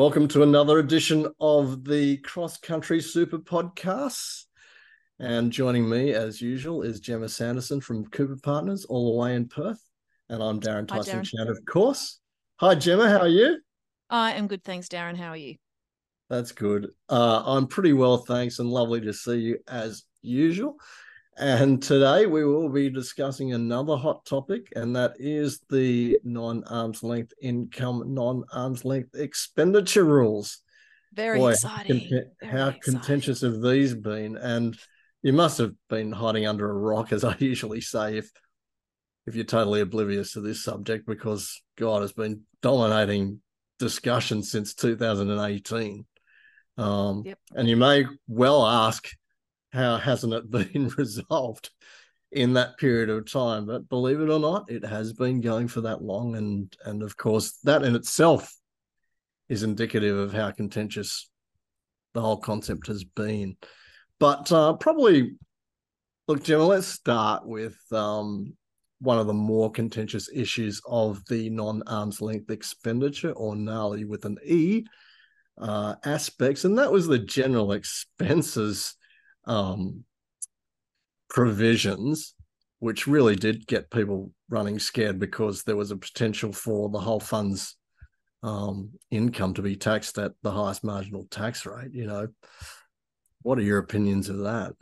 Welcome to another edition of the Cross Country Super Podcasts. And joining me, as usual, is Jemma Sanderson from Cooper Partners, all the way in Perth. And I'm Darin Tyson Chan, of course. Hi, Jemma. How are you? I am good. Thanks, Darin. How are you? That's good. Uh, I'm pretty well, thanks, and lovely to see you as usual. And today we will be discussing another hot topic, and that is the non arm's length income, non arm's length expenditure rules. Very Boy, exciting. How, Very how exciting. contentious have these been? And you must have been hiding under a rock, as I usually say, if if you're totally oblivious to this subject, because God has been dominating discussion since 2018. Um, yep. And you may well ask, how hasn't it been resolved in that period of time? But believe it or not, it has been going for that long, and and of course that in itself is indicative of how contentious the whole concept has been. But uh, probably, look, Jemma, let's start with um, one of the more contentious issues of the non-arm's length expenditure, or NALI with an E, uh, aspects, and that was the general expenses um, provisions, which really did get people running scared because there was a potential for the whole fund's um, income to be taxed at the highest marginal tax rate. You know, what are your opinions of that?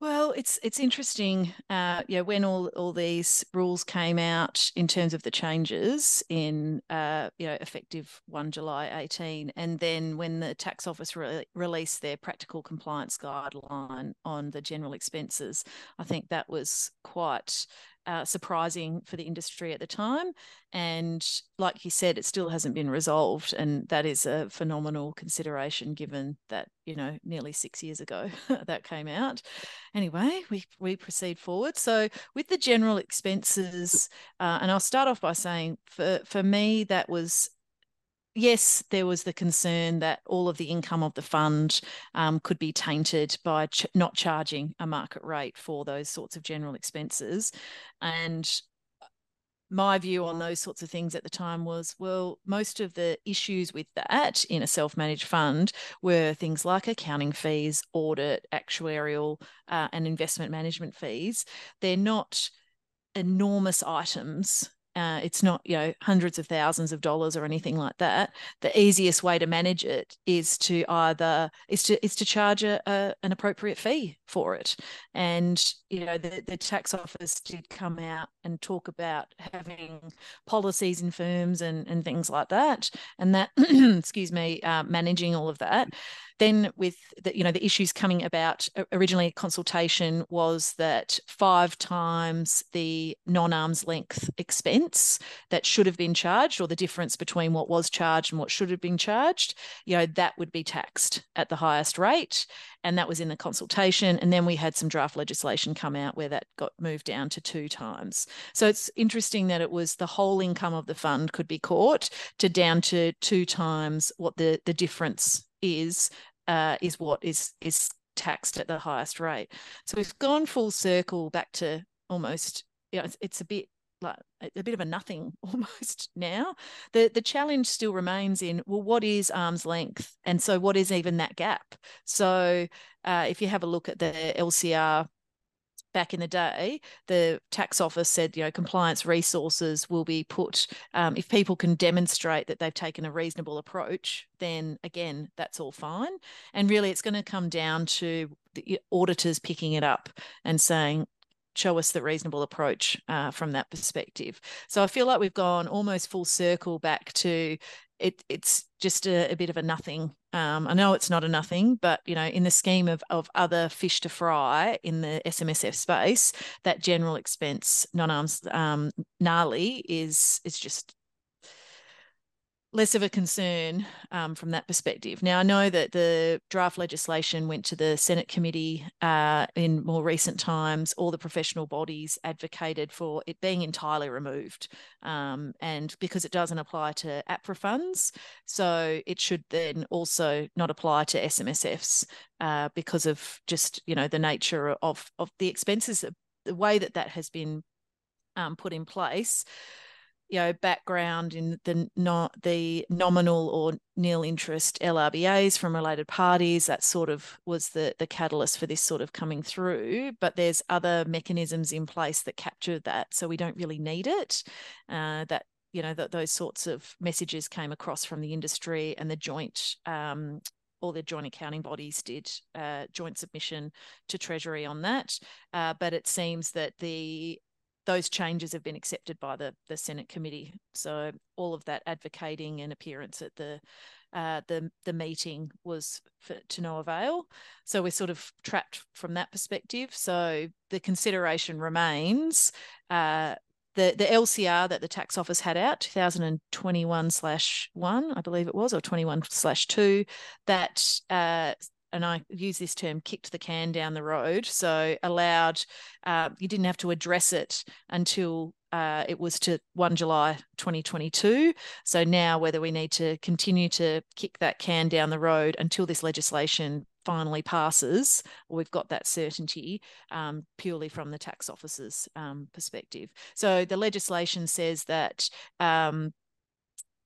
Well, it's it's interesting. Uh, yeah, when all all these rules came out in terms of the changes in uh, you know effective one July eighteen, and then when the tax office re- released their practical compliance guideline on the general expenses, I think that was quite uh, surprising for the industry at the time. And like you said, it still hasn't been resolved. And that is a phenomenal consideration given that, you know, nearly six years ago that came out. Anyway, we, we proceed forward. So with the general expenses, uh, and I'll start off by saying for, for me, that was yes, there was the concern that all of the income of the fund um, could be tainted by ch- not charging a market rate for those sorts of general expenses. And my view on those sorts of things at the time was well, most of the issues with that in a self managed fund were things like accounting fees, audit, actuarial, uh, and investment management fees. They're not enormous items uh, it's not you know hundreds of thousands of dollars or anything like that the easiest way to manage it is to either is to is to charge a, a, an appropriate fee for it. And you know the, the tax office did come out and talk about having policies in firms and and things like that and that excuse me uh, managing all of that then with the, you know the issues coming about originally consultation was that five times the non-arm's length expense that should have been charged or the difference between what was charged and what should have been charged you know that would be taxed at the highest rate. And that was in the consultation. And then we had some draft legislation come out where that got moved down to two times. So it's interesting that it was the whole income of the fund could be caught to down to two times what the the difference is uh, is what is is taxed at the highest rate. So we've gone full circle back to almost, you know, it's, it's a bit like a bit of a nothing almost now. The the challenge still remains in well, what is arm's length, and so what is even that gap? So uh, if you have a look at the LCR back in the day, the tax office said, you know, compliance resources will be put, um, if people can demonstrate that they've taken a reasonable approach, then again, that's all fine. And really, it's going to come down to the auditors picking it up and saying, show us the reasonable approach uh, from that perspective. So I feel like we've gone almost full circle back to it, it's just a, a, bit of a nothing. Um, I know it's not a nothing, but you know, in the scheme of of other fish to fry in the SMSF space, that general expense non-arms um, NALI is is just less of a concern um, from that perspective. Now, I know that the draft legislation went to the Senate committee uh, in more recent times. All the professional bodies advocated for it being entirely removed, um, and because it doesn't apply to APRA funds, so it should then also not apply to SMSFs uh, because of just you know the nature of of the expenses, the way that that has been um, put in place you know background in the not the nominal or nil interest LRBAs from related parties. That sort of was the the catalyst for this sort of coming through. But there's other mechanisms in place that capture that, so we don't really need it. Uh, that you know that those sorts of messages came across from the industry and the joint um, all the joint accounting bodies did uh, joint submission to Treasury on that. Uh, but it seems that the those changes have been accepted by the the Senate committee. So all of that advocating and appearance at the uh, the the meeting was for, to no avail. So we're sort of trapped from that perspective. So the consideration remains. Uh, the, the LCR that the tax office had out 2021 slash one, I believe it was, or 21 slash two, that uh, and I use this term, kicked the can down the road. So allowed, uh, you didn't have to address it until uh, it was to 1 July 2022. So now, whether we need to continue to kick that can down the road until this legislation finally passes, we've got that certainty um, purely from the tax office's um, perspective. So the legislation says that um,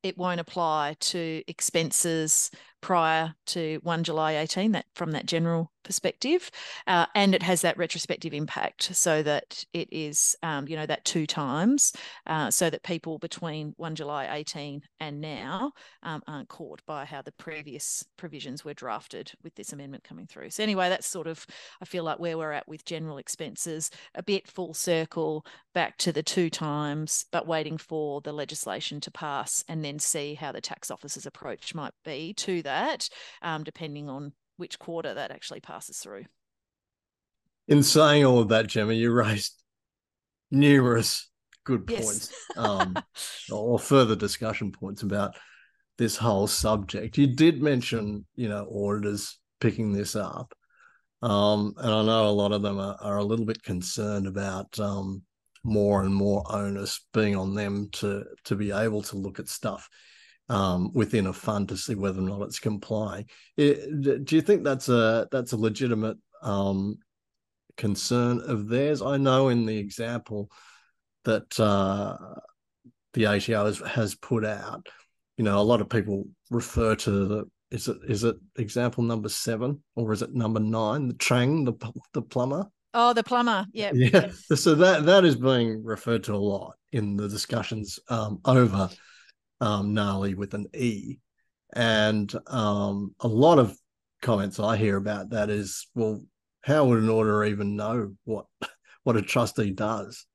it won't apply to expenses prior to 1 July 18, that from that general perspective. Uh, and it has that retrospective impact so that it is, um, you know, that two times uh, so that people between 1 July 18 and now um, aren't caught by how the previous provisions were drafted with this amendment coming through. So, anyway, that's sort of, I feel like where we're at with general expenses, a bit full circle back to the two times, but waiting for the legislation to pass and then see how the tax office's approach might be to that that, um, depending on which quarter that actually passes through. In saying all of that, Jemma, you raised numerous good points yes. um, or further discussion points about this whole subject. You did mention, you know, auditors picking this up. Um, and I know a lot of them are, are a little bit concerned about um, more and more onus being on them to to be able to look at stuff um, within a fund to see whether or not it's comply. It, do you think that's a that's a legitimate um, concern of theirs? I know in the example that uh, the ATO has, has put out, you know, a lot of people refer to the is it is it example number seven or is it number nine? The Trang, the the plumber. Oh, the plumber. Yeah. Yeah. So that that is being referred to a lot in the discussions um, over um, NALI with an E. And um, a lot of comments I hear about that is, well, how would an auditor even know what what a trustee does?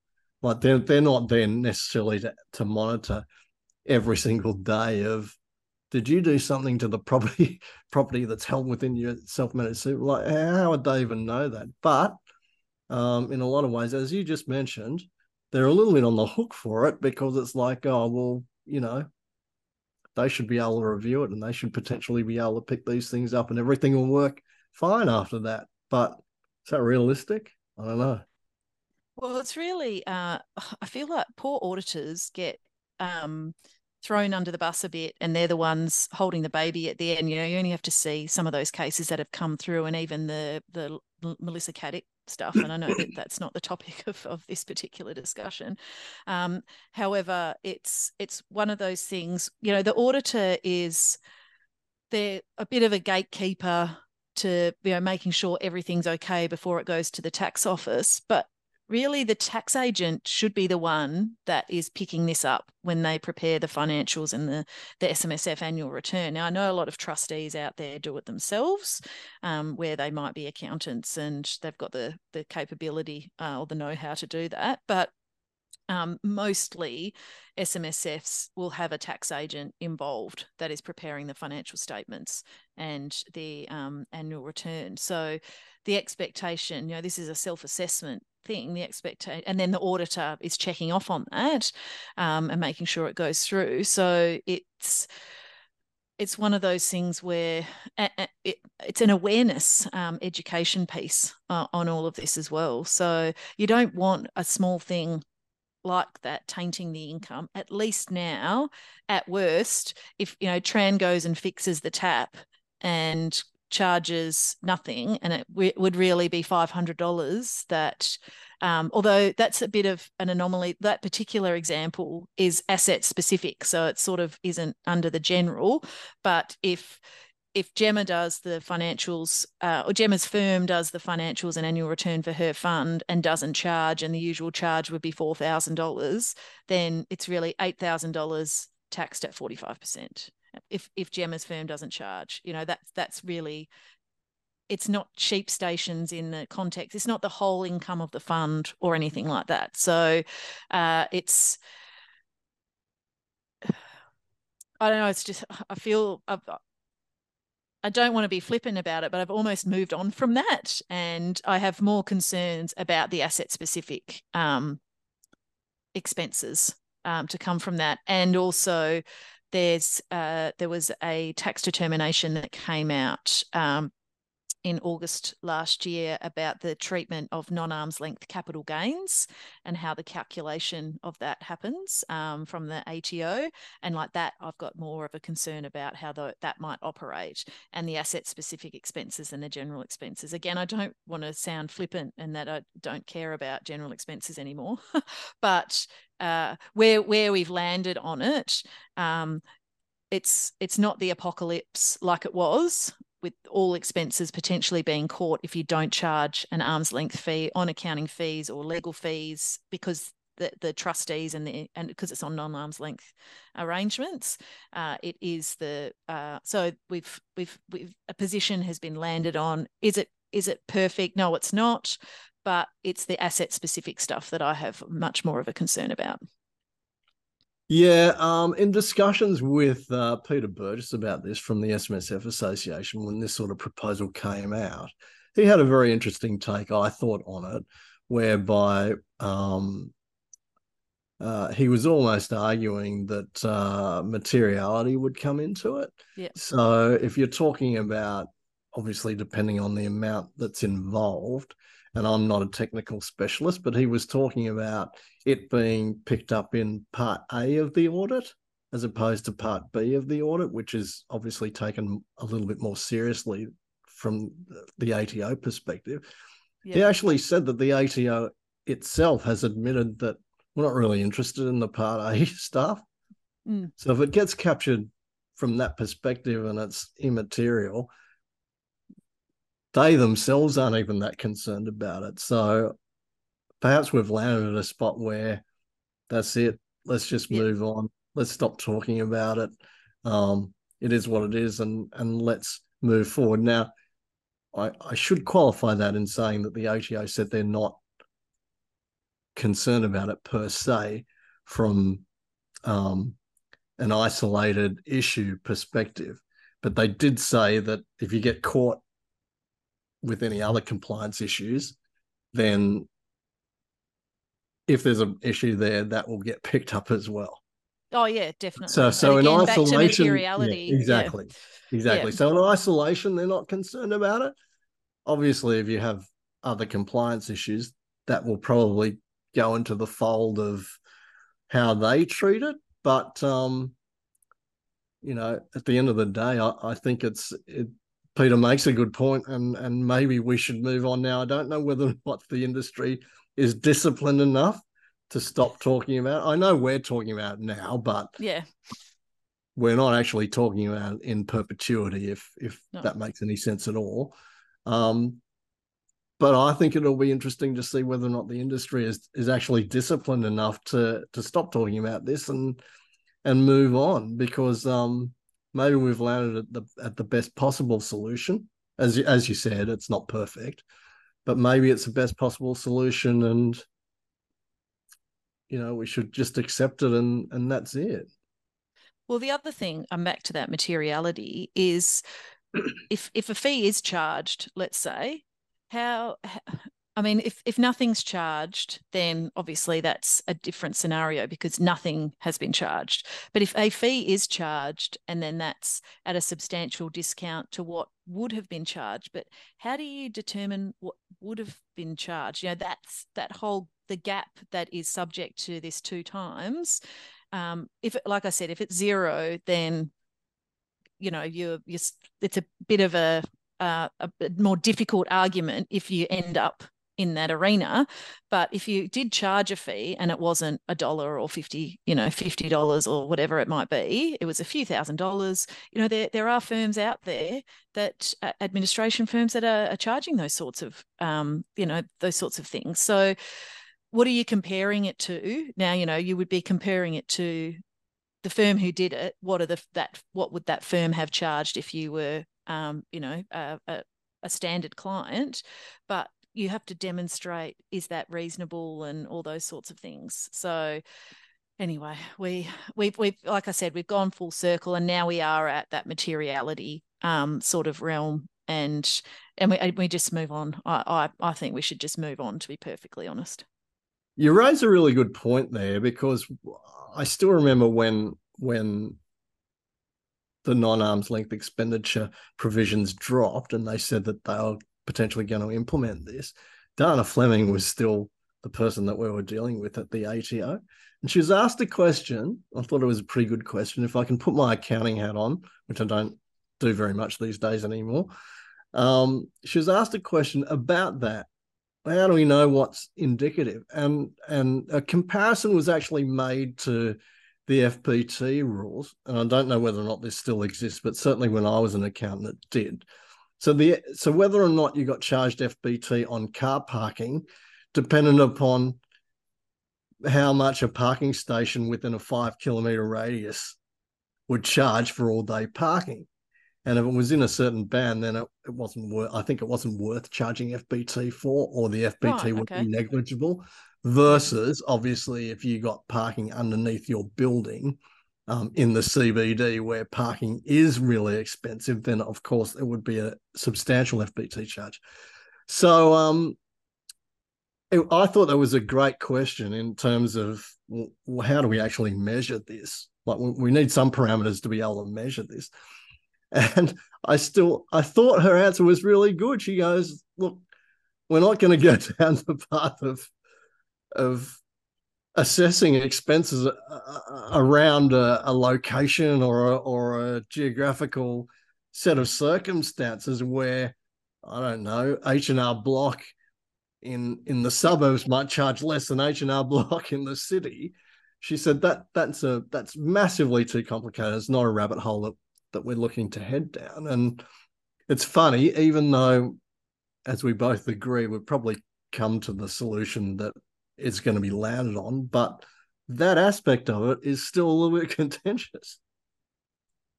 Like they're they're not there necessarily to, to monitor every single day of did you do something to the property property that's held within your self-managed super? Like how would they even know that? But um, in a lot of ways, as you just mentioned, they're a little bit on the hook for it because it's like, oh well, you know, they should be able to review it and they should potentially be able to pick these things up and everything will work fine after that. But is that realistic? I don't know. Well, it's really, uh, I feel like poor auditors get um, thrown under the bus a bit and they're the ones holding the baby at the end. You know, you only have to see some of those cases that have come through and even the, the Melissa Caddick stuff. And I know that that's not the topic of, of this particular discussion. Um, however, it's it's one of those things. You know, the auditor is they're a bit of a gatekeeper to you know making sure everything's okay before it goes to the tax office, but really the tax agent should be the one that is picking this up when they prepare the financials and the, the SMSF annual return. Now, I know a lot of trustees out there do it themselves, um, where they might be accountants and they've got the, the capability uh, or the know how to do that. But um, mostly SMSFs will have a tax agent involved that is preparing the financial statements and the um, annual return. So the expectation, you know, this is a self assessment thing the expectation and then the auditor is checking off on that um, and making sure it goes through. So it's it's one of those things where it, it's an awareness um, education piece uh, on all of this as well. So you don't want a small thing like that tainting the income at least now at worst if you know tran goes and fixes the tap and charges nothing, and it w- would really be five hundred dollars. That, um, although that's a bit of an anomaly, that particular example is asset specific, so it sort of isn't under the general. But if if Jemma does the financials, uh, or Jemma's firm does the financials and annual return for her fund and doesn't charge, and the usual charge would be four thousand dollars, then it's really eight thousand dollars taxed at forty five percent. If if Jemma's firm doesn't charge, you know that's that's really it's not cheap stations in the context. It's not the whole income of the fund or anything like that. So uh, it's I don't know. It's just I feel I've, I don't want to be flippant about it, but I've almost moved on from that, and I have more concerns about the asset specific um, expenses um, to come from that, and also there's uh, there was a tax determination that came out um, in August last year about the treatment of non arm's length capital gains and how the calculation of that happens um, from the ATO. And like that, I've got more of a concern about how the, that might operate and the asset specific expenses and the general expenses. Again, I don't want to sound flippant and that I don't care about general expenses anymore, but uh, where where we've landed on it, um, it's it's not the apocalypse like it was with all expenses potentially being caught if you don't charge an arm's length fee on accounting fees or legal fees because the, the trustees and the and because it's on non arm's length arrangements, uh, it is the uh, so we've we've we've a position has been landed on. Is it is it perfect? No, it's not. But it's the asset specific stuff that I have much more of a concern about. Yeah, um, in discussions with uh, Peter Burgess about this from the SMSF Association when this sort of proposal came out, he had a very interesting take, I thought, on it, whereby um, uh, he was almost arguing that uh, materiality would come into it. Yeah. So if you're talking about, obviously, depending on the amount that's involved, and I'm not a technical specialist, but he was talking about it being picked up in part A of the audit as opposed to part B of the audit, which is obviously taken a little bit more seriously from the ATO perspective. Yeah. He actually said that the ATO itself has admitted that we're not really interested in the part A stuff. Mm. So if it gets captured from that perspective and it's immaterial, they themselves aren't even that concerned about it. So perhaps we've landed at a spot where that's it. Let's just yeah. move on. Let's stop talking about it. Um, it is what it is, and and let's move forward. Now, I, I should qualify that in saying that the ATO said they're not concerned about it per se from um, an isolated issue perspective. But they did say that if you get caught with any other compliance issues, then if there's an issue there, that will get picked up as well. Oh yeah, definitely. So so again, in isolation, yeah, exactly, yeah. exactly. Yeah. So in isolation, they're not concerned about it. Obviously, if you have other compliance issues, that will probably go into the fold of how they treat it. But um, you know, at the end of the day, I, I think it's it, Peter makes a good point, and and maybe we should move on now. I don't know whether what the industry is disciplined enough to stop talking about. I know we're talking about now, but yeah, we're not actually talking about in perpetuity, if if no. that makes any sense at all. Um, but I think it'll be interesting to see whether or not the industry is is actually disciplined enough to to stop talking about this and and move on because um, maybe we've landed at the at the best possible solution. As as you said, it's not perfect, but maybe it's the best possible solution, and you know we should just accept it, and and that's it. Well, the other thing, I'm back to that materiality, is if if a fee is charged, let's say, how I mean, if if nothing's charged, then obviously that's a different scenario because nothing has been charged. But if a fee is charged and then that's at a substantial discount to what would have been charged, but how do you determine what would have been charged? You know, that's that whole the gap that is subject to this two times. Um, if like I said, if it's zero, then you know you're, you're it's a bit of a uh, a more difficult argument if you end up in that arena. But if you did charge a fee and it wasn't a dollar or 50, you know, $50 or whatever it might be, it was a few thousand dollars, you know, there, there are firms out there that uh, administration firms that are, are, charging those sorts of, um, you know, those sorts of things. So what are you comparing it to? Now, you know, you would be comparing it to the firm who did it. What are the, that, what would that firm have charged if you were, um, you know, a, a, a standard client? But you have to demonstrate is that reasonable and all those sorts of things. So anyway we we've we've like i said we've gone full circle and now we are at that materiality um sort of realm and and we we just move on. I i, I think we should just move on to be perfectly honest. You raise a really good point there because i still remember when when the non-arm's length expenditure provisions dropped and they said that they were potentially going to implement this, Dana Fleming was still the person that we were dealing with at the ATO. And she was asked a question. I thought it was a pretty good question. If I can put my accounting hat on, which I don't do very much these days anymore, um, she was asked a question about that. How do we know what's indicative? And and a comparison was actually made to the FBT rules. And I don't know whether or not this still exists, but certainly when I was an accountant, it did. So the so whether or not you got charged FBT on car parking dependent upon how much a parking station within a five kilometer radius would charge for all day parking. And if it was in a certain band, then it, it wasn't worth. I think it wasn't worth charging FBT for, or the FBT would okay. be negligible. Versus, obviously, if you got parking underneath your building, um, in the CBD where parking is really expensive, then of course it would be a substantial FBT charge. So um, it, I thought that was a great question in terms of well, how do we actually measure this? Like we need some parameters to be able to measure this. And I still I thought her answer was really good. She goes, "Look, we're not going to go down the path of of assessing expenses uh, uh, around a, a location or a, or a geographical set of circumstances where I don't know H and R Block in in the suburbs might charge less than H and R Block in the city. She said that that's a that's massively too complicated. It's not a rabbit hole that that we're looking to head down. And it's funny, even though, as we both agree, we've probably come to the solution that it's going to be landed on, but that aspect of it is still a little bit contentious.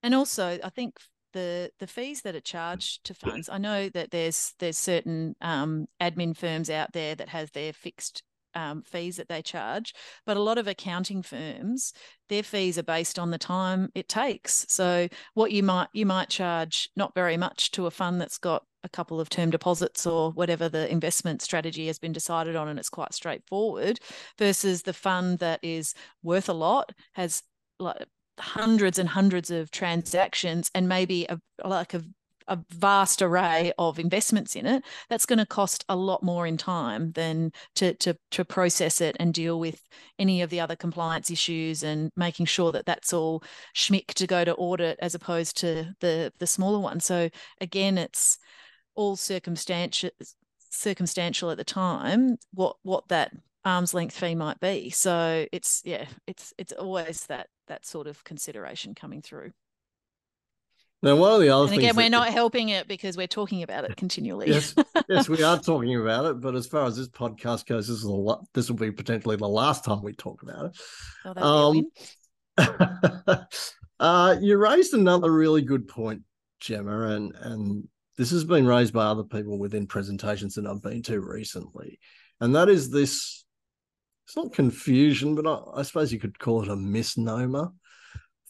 And also, I think the the fees that are charged to funds. I know that there's there's certain um, admin firms out there that has their fixed um, fees that they charge, but a lot of accounting firms, their fees are based on the time it takes. So what you might you might charge not very much to a fund that's got a couple of term deposits or whatever the investment strategy has been decided on and it's quite straightforward versus the fund that is worth a lot has like hundreds and hundreds of transactions and maybe a, like a a vast array of investments in it, that's going to cost a lot more in time than to, to, to process it and deal with any of the other compliance issues and making sure that that's all schmick to go to audit as opposed to the, the smaller one. So again, it's all circumstantial circumstantial at the time what what that arm's length fee might be so it's yeah it's it's always that that sort of consideration coming through now, one of the other and again, we're not helping it because we're talking about it continually. yes, yes, we are talking about it. But as far as this podcast goes, this is a lot. This will be potentially the last time we talk about it. Oh, um, uh, you raised another really good point, Jemma, and and this has been raised by other people within presentations that I've been to recently, and that is this. It's not confusion, but I, I suppose you could call it a misnomer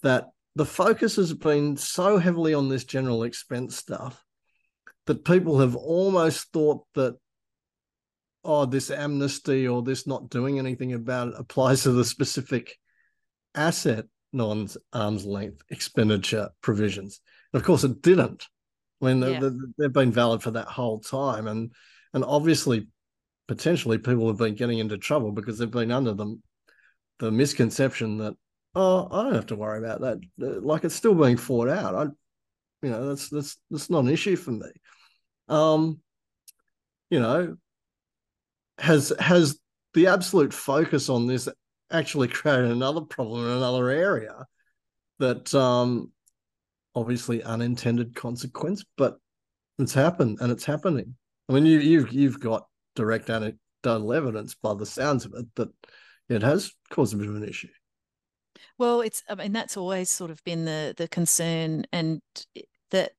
that the focus has been so heavily on this general expense stuff that people have almost thought that oh this amnesty or this not doing anything about it applies to the specific asset non arm's length expenditure provisions and of course it didn't i mean yeah. they've been valid for that whole time and and obviously potentially people have been getting into trouble because they've been under the the misconception that oh, I don't have to worry about that. Like it's still being fought out. I, you know, that's that's that's not an issue for me. um, you know, has has the absolute focus on this actually created another problem in another area that um, obviously unintended consequence, but it's happened and it's happening. I mean, you, you've you've got direct anecdotal evidence by the sounds of it that it has caused a bit of an issue. Well, it's I mean that's always sort of been the the concern, and that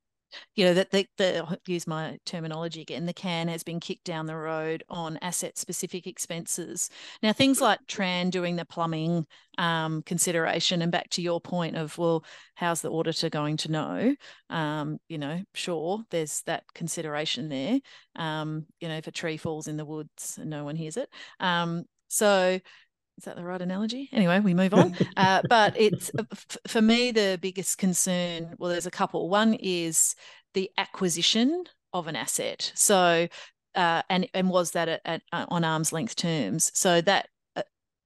you know that the, the use my terminology again the can has been kicked down the road on asset specific expenses. Now things like tran doing the plumbing um, consideration and back to your point of well how's the auditor going to know? Um, you know sure there's that consideration there. Um, you know if a tree falls in the woods and no one hears it. Um, so is that the right analogy? Anyway, we move on. uh, but it's uh, for me the biggest concern. Well, there's a couple. One is the acquisition of an asset. So, uh, and and was that at, at, on arm's length terms? So that uh,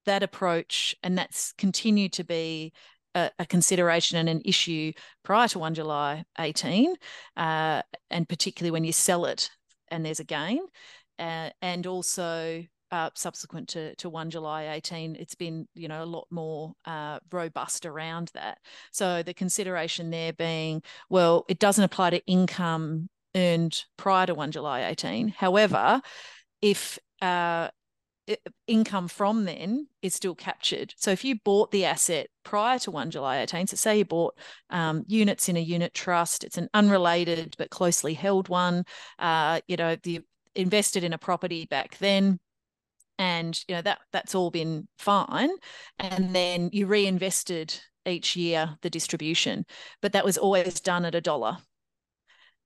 that approach and that's continued to be a, a, consideration and an issue prior to 1 July 18, uh, and particularly when you sell it and there's a gain, uh, and also uh, subsequent to, to 1 July 18, it's been, you know, a lot more uh, robust around that. So the consideration there being, well, it doesn't apply to income earned prior to 1 July 18. However, if uh, income from then is still captured. So if you bought the asset prior to 1 July 18, so say you bought um, units in a unit trust, it's an unrelated but closely held one, uh, you know, the invested in a property back then and you know that that's all been fine. And then you reinvested each year the distribution but that was always done at a dollar.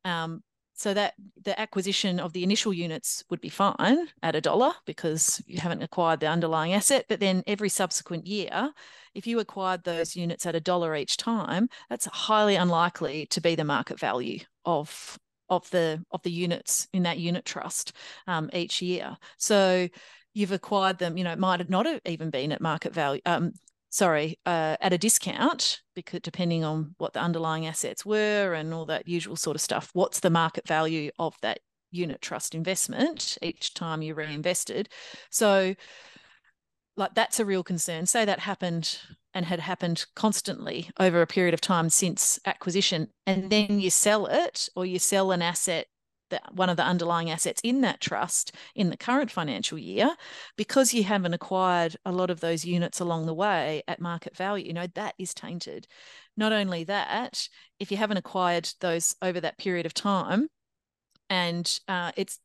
Um, so that the acquisition of the initial units would be fine at a dollar because you haven't acquired the underlying asset but then every subsequent year if you acquired those units at a dollar each time that's highly unlikely to be the market value of of the of the units in that unit trust um, each year. So you've acquired them, you know, it might not have even been at market value. Um, sorry, uh, at a discount, because depending on what the underlying assets were and all that usual sort of stuff, what's the market value of that unit trust investment each time you reinvested? So, like, that's a real concern. Say that happened and had happened constantly over a period of time since acquisition, and then you sell it or you sell an asset the, one of the underlying assets in that trust in the current financial year, because you haven't acquired a lot of those units along the way at market value, you know, that is tainted. Not only that, if you haven't acquired those over that period of time, and uh, it's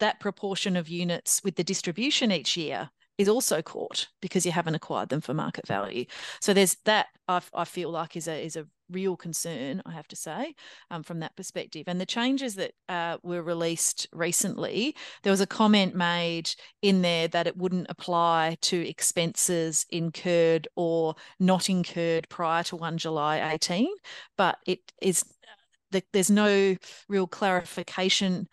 that proportion of units with the distribution each year is also caught because you haven't acquired them for market value. So there's that I, I feel like is a is a real concern, I have to say, um, from that perspective. And the changes that uh, were released recently, there was a comment made in there that it wouldn't apply to expenses incurred or not incurred prior to 1 July 18, but it is there's no real clarification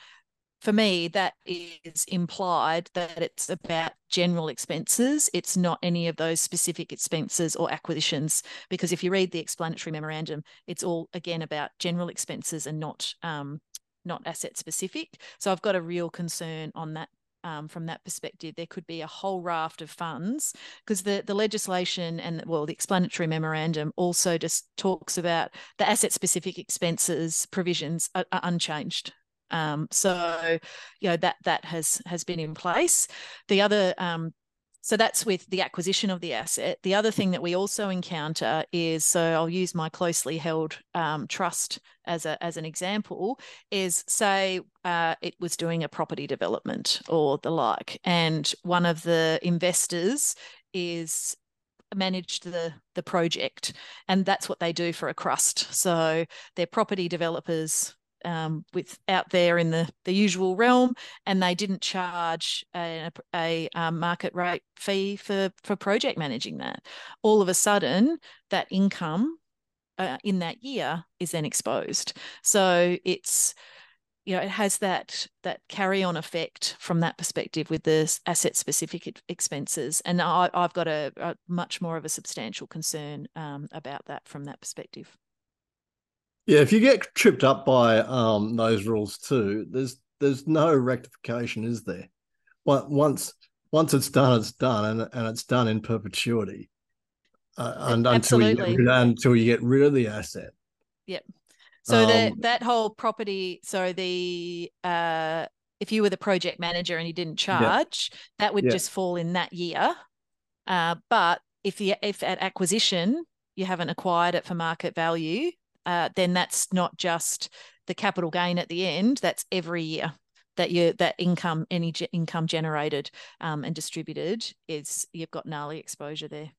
for me, that is implied that it's about general expenses. It's not any of those specific expenses or acquisitions, because if you read the explanatory memorandum, it's all again about general expenses and not um, not asset specific. So I've got a real concern on that um, from that perspective. There could be a whole raft of funds because the, the legislation and, well, the explanatory memorandum also just talks about the asset specific expenses provisions are, are unchanged um, so, you know that that has has been in place. The other um, so that's with the acquisition of the asset. The other thing that we also encounter is so I'll use my closely held um, trust as a as an example. Is say uh, it was doing a property development or the like, and one of the investors is managed the the project and that's what they do for a crust so they're property developers um, with out there in the the usual realm, and they didn't charge a, a, a, um, market rate fee for for project managing that. All of a sudden, that income uh, in that year is then exposed. So it's you know it has that that carry on effect from that perspective with the asset specific expenses and I, have got a, a, much more of a substantial concern um, about that from that perspective Yeah, if you get tripped up by um, those rules too, there's there's no rectification, is there? Once once it's done, it's done, and and it's done in perpetuity, uh, and until you get, until you get rid of the asset. Yep. So um, that that whole property, so the uh, if you were the project manager and you didn't charge, yeah. that would yeah. just fall in that year. Uh, but if the if at acquisition you haven't acquired it for market value, uh, then that's not just the capital gain at the end. That's every year that you that income any ge- income generated um, and distributed is you've got NALI exposure there.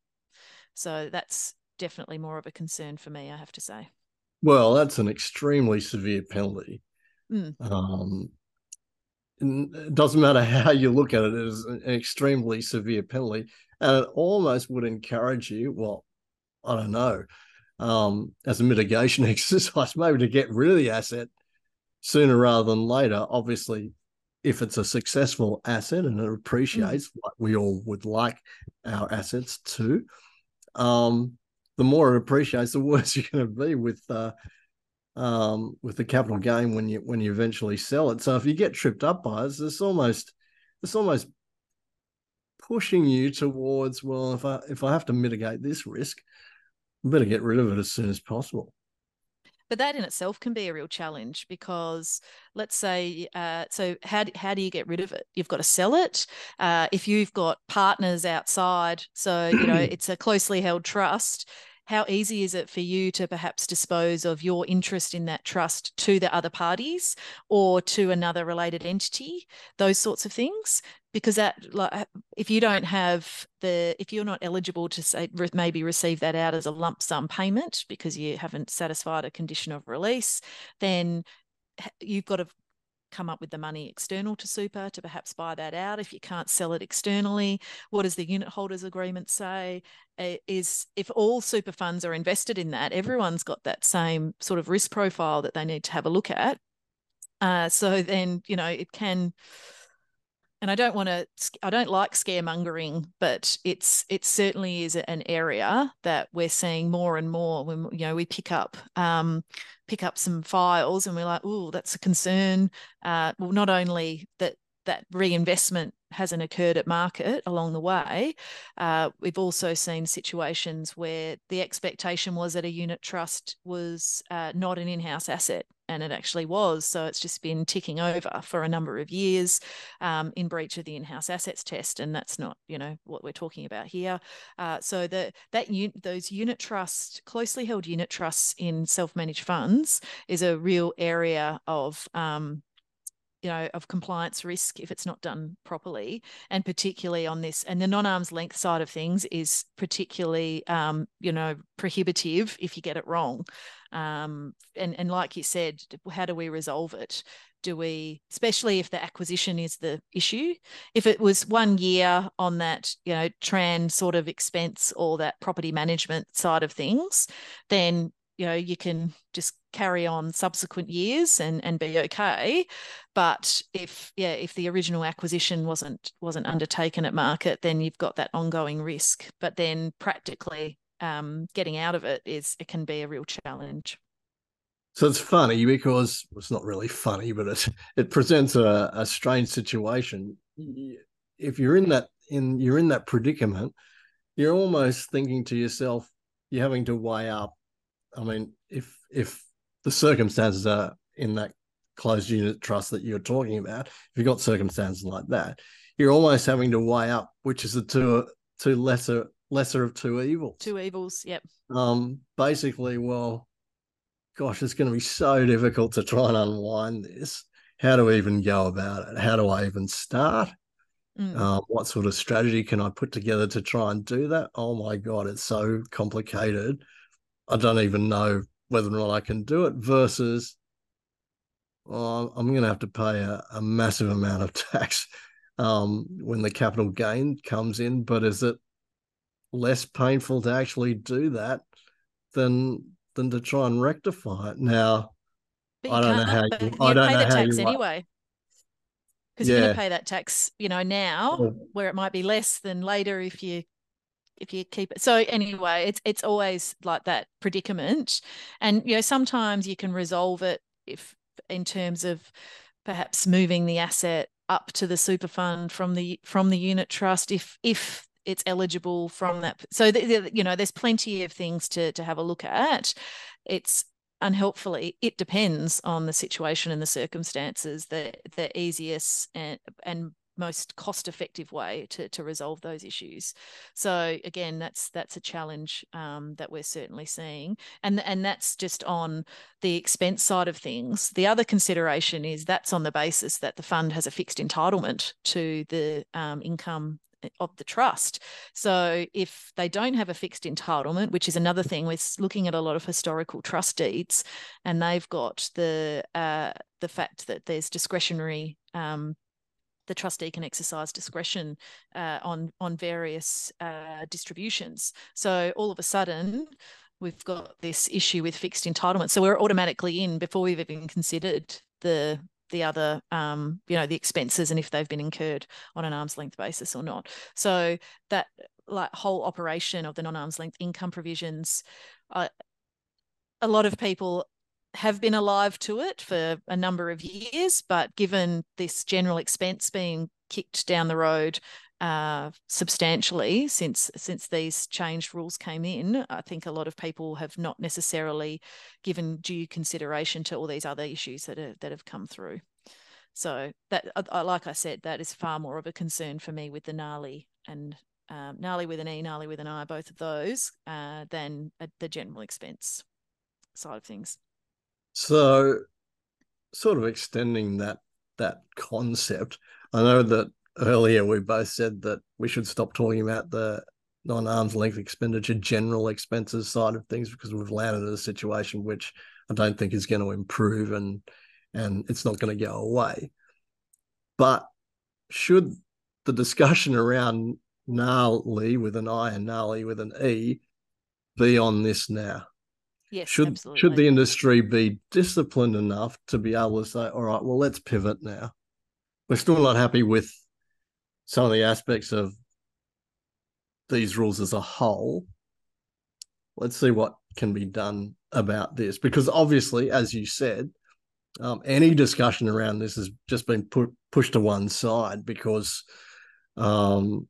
So that's definitely more of a concern for me. I have to say. Well, that's an extremely severe penalty. Mm. Um, it doesn't matter how you look at it, it is an extremely severe penalty. And it almost would encourage you, well, I don't know, um, as a mitigation exercise, maybe to get rid of the asset sooner rather than later. Obviously, if it's a successful asset and it appreciates, mm. like we all would like our assets to, um, the more it appreciates, the worse you're going to be with uh, um, with the capital gain when you when you eventually sell it. So if you get tripped up by it, it's almost it's almost pushing you towards well, if I if I have to mitigate this risk, I better get rid of it as soon as possible. But that in itself can be a real challenge because let's say, uh, so how, how do you get rid of it? You've got to sell it. Uh, if you've got partners outside, so, you know, it's a closely held trust, how easy is it for you to perhaps dispose of your interest in that trust to the other parties or to another related entity those sorts of things because that like if you don't have the if you're not eligible to say maybe receive that out as a lump sum payment because you haven't satisfied a condition of release then you've got to come up with the money external to super to perhaps buy that out. If you can't sell it externally what does the unit holders agreement say? Is if all super funds are invested in that everyone's got that same sort of risk profile that they need to have a look at. Uh, so then you know it can and I don't want to I don't like scaremongering, but it's it certainly is an area that we're seeing more and more when you know we pick up um, pick up some files and we're like, oh, that's a concern. Uh, well, not only that that reinvestment hasn't occurred at market along the way. Uh, we've also seen situations where the expectation was that a unit trust was uh, not an in house asset, and it actually was. So it's just been ticking over for a number of years um, in breach of the in house assets test, and that's not you know what we're talking about here. Uh, so the that un- those unit trusts, closely held unit trusts in self managed funds, is a real area of um, you know of compliance risk if it's not done properly and particularly on this and the non-arm's length side of things is particularly um, you know prohibitive if you get it wrong. Um, and and like you said how do we resolve it? Do we especially if the acquisition is the issue if it was one year on that you know tran sort of expense or that property management side of things then you know you can just carry on subsequent years and and be okay. But if yeah if the original acquisition wasn't wasn't undertaken at market then you've got that ongoing risk. But then practically um, getting out of it is it can be a real challenge. So it's funny because it's not really funny but it it presents a, a strange situation. If you're in that in you're in that predicament you're almost thinking to yourself you're having to weigh up I mean, if if the circumstances are in that closed unit trust that you're talking about, if you've got circumstances like that, you're almost having to weigh up which is the two two lesser lesser of two evils. Two evils, yep. Um, basically, well, gosh, it's going to be so difficult to try and unwind this. How do we even go about it? How do I even start? Mm. Uh, what sort of strategy can I put together to try and do that? Oh my God, it's so complicated. I don't even know whether or not I can do it versus oh, I'm going to have to pay a, a, massive amount of tax um, when the capital gain comes in. But is it less painful to actually do that than than to try and rectify it? Now, I don't know how you. I don't pay know the how tax you, anyway. Because yeah. you're going to pay that tax, you know, now where it might be less than later if you if you keep it. So anyway, it's it's always like that predicament, and you know sometimes you can resolve it if in terms of perhaps moving the asset up to the super fund from the from the unit trust if if it's eligible from that. So the, you know, there's plenty of things to to have a look at. It's unhelpfully it depends on the situation and the circumstances. The the easiest and and most cost effective way to, to resolve those issues. So again that's that's a challenge um, that we're certainly seeing. And and that's just on the expense side of things. The other consideration is that's on the basis that the fund has a fixed entitlement to the um, income of the trust. So if they don't have a fixed entitlement, which is another thing, we're looking at a lot of historical trust deeds, and they've got the uh, the fact that there's discretionary um, the trustee can exercise discretion uh, on on various uh, distributions. So all of a sudden, we've got this issue with fixed entitlement. So we're automatically in before we've even considered the the other um, you know the expenses and if they've been incurred on an arm's length basis or not. So that like whole operation of the non arm's length income provisions. Uh, a lot of people have been alive to it for a number of years, but given this general expense being kicked down the road uh, substantially since since these changed rules came in, I think a lot of people have not necessarily given due consideration to all these other issues that are, that have come through. So that, like I said, that is far more of a concern for me with the NALI and um, NALI with an E, NALI with an I, both of those, uh, than uh, the general expense side of things. So, sort of extending that that concept, I know that earlier we both said that we should stop talking about the non-arm's length expenditure general expenses side of things because we've landed in a situation which I don't think is going to improve and and it's not going to go away. But should the discussion around NALI with an I and NALI with an E be on this now? Yes, should absolutely. should the industry be disciplined enough to be able to say, all right, well, let's pivot now. We're still not happy with some of the aspects of these rules as a whole. Let's see what can be done about this, because obviously, as you said, um, any discussion around this has just been put pushed to one side because um,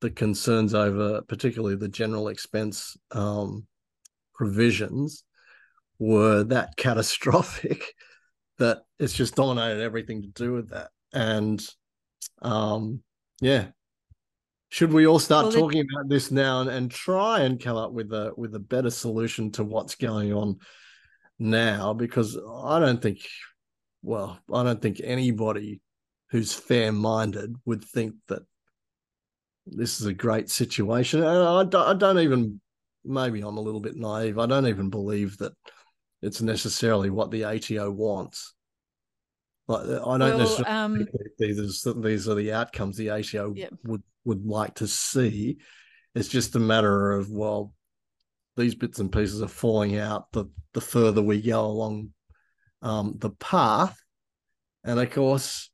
the concerns over, particularly the general expense um, provisions were that catastrophic that it's just dominated everything to do with that. And um, yeah, should we all start well, talking about this now and, and try and come up with a with a better solution to what's going on now? Because I don't think, well, I don't think anybody who's fair minded would think that this is a great situation. And I don't, I don't even maybe I'm a little bit naive. I don't even believe that it's necessarily what the ATO wants. Like, I don't well, necessarily um, think these, are, these are the outcomes the ATO yeah. would would like to see. It's just a matter of well, these bits and pieces are falling out the the further we go along um, the path, and of course,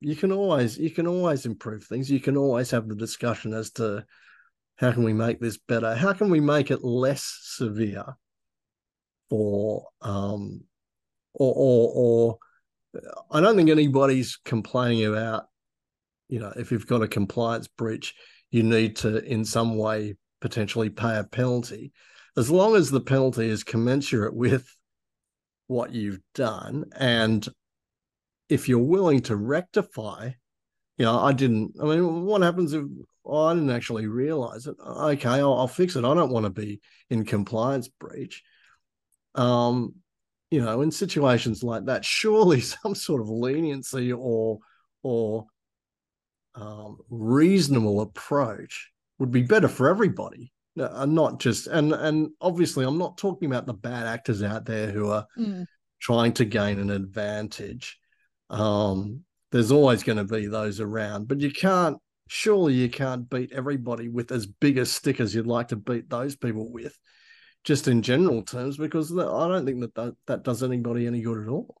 you can always you can always improve things. You can always have the discussion as to how can we make this better? How can we make it less severe for um or or or I don't think anybody's complaining about, you know, if you've got a compliance breach, you need to in some way potentially pay a penalty. As long as the penalty is commensurate with what you've done and if you're willing to rectify, you know, I didn't I mean, what happens if oh, I didn't actually realize it. Okay, I'll, I'll fix it. I don't want to be in compliance breach. Um, you know, in situations like that, surely some sort of leniency or or um, reasonable approach would be better for everybody, and not just and and obviously, I'm not talking about the bad actors out there who are mm. trying to gain an advantage. Um, there's always going to be those around, but you can't surely you can't beat everybody with as big a stick as you'd like to beat those people with, just in general terms, because I don't think that that, that does anybody any good at all.